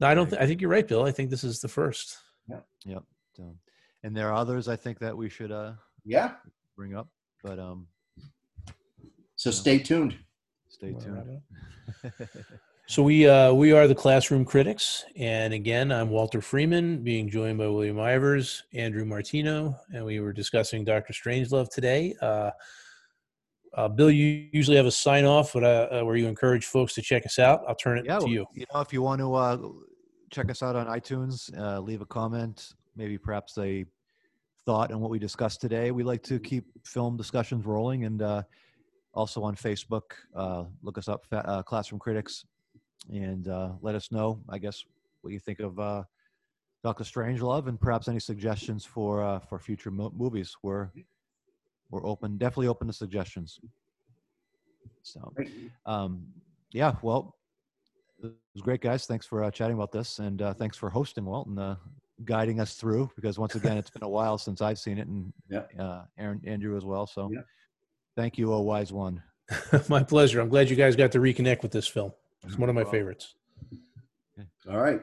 no, I don't. Th- I think you're right, Bill. I think this is the first. Yep. So, and there are others I think that we should uh Yeah. bring up, but um So stay tuned. stay tuned. So we uh, we are the classroom critics, and again, I'm Walter Freeman, being joined by William Ivers, Andrew Martino, and we were discussing Doctor Strangelove today. Uh, uh, Bill, you usually have a sign off, but uh, uh, where you encourage folks to check us out. I'll turn it yeah, to you. you know, if you want to uh, check us out on iTunes, uh, leave a comment, maybe perhaps a thought on what we discussed today. We like to keep film discussions rolling, and uh, also on Facebook, uh, look us up, uh, Classroom Critics, and uh, let us know. I guess what you think of uh, Doctor Strangelove, and perhaps any suggestions for uh, for future mo- movies. We're we're open, definitely open to suggestions. So um, yeah, well, it was great, guys. Thanks for uh, chatting about this, and uh, thanks for hosting, Walt, and uh, guiding us through. Because once again, it's been a while since I've seen it, and Yeah. uh, Aaron, Andrew as well. So, Yeah. thank you, a wise one. my pleasure. I'm glad you guys got to reconnect with this film. It's one of my favorites. All right.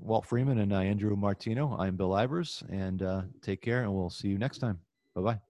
Walt Freeman and uh, Andrew Martino. I'm Bill Ivers, and uh, take care, and we'll see you next time. Bye bye.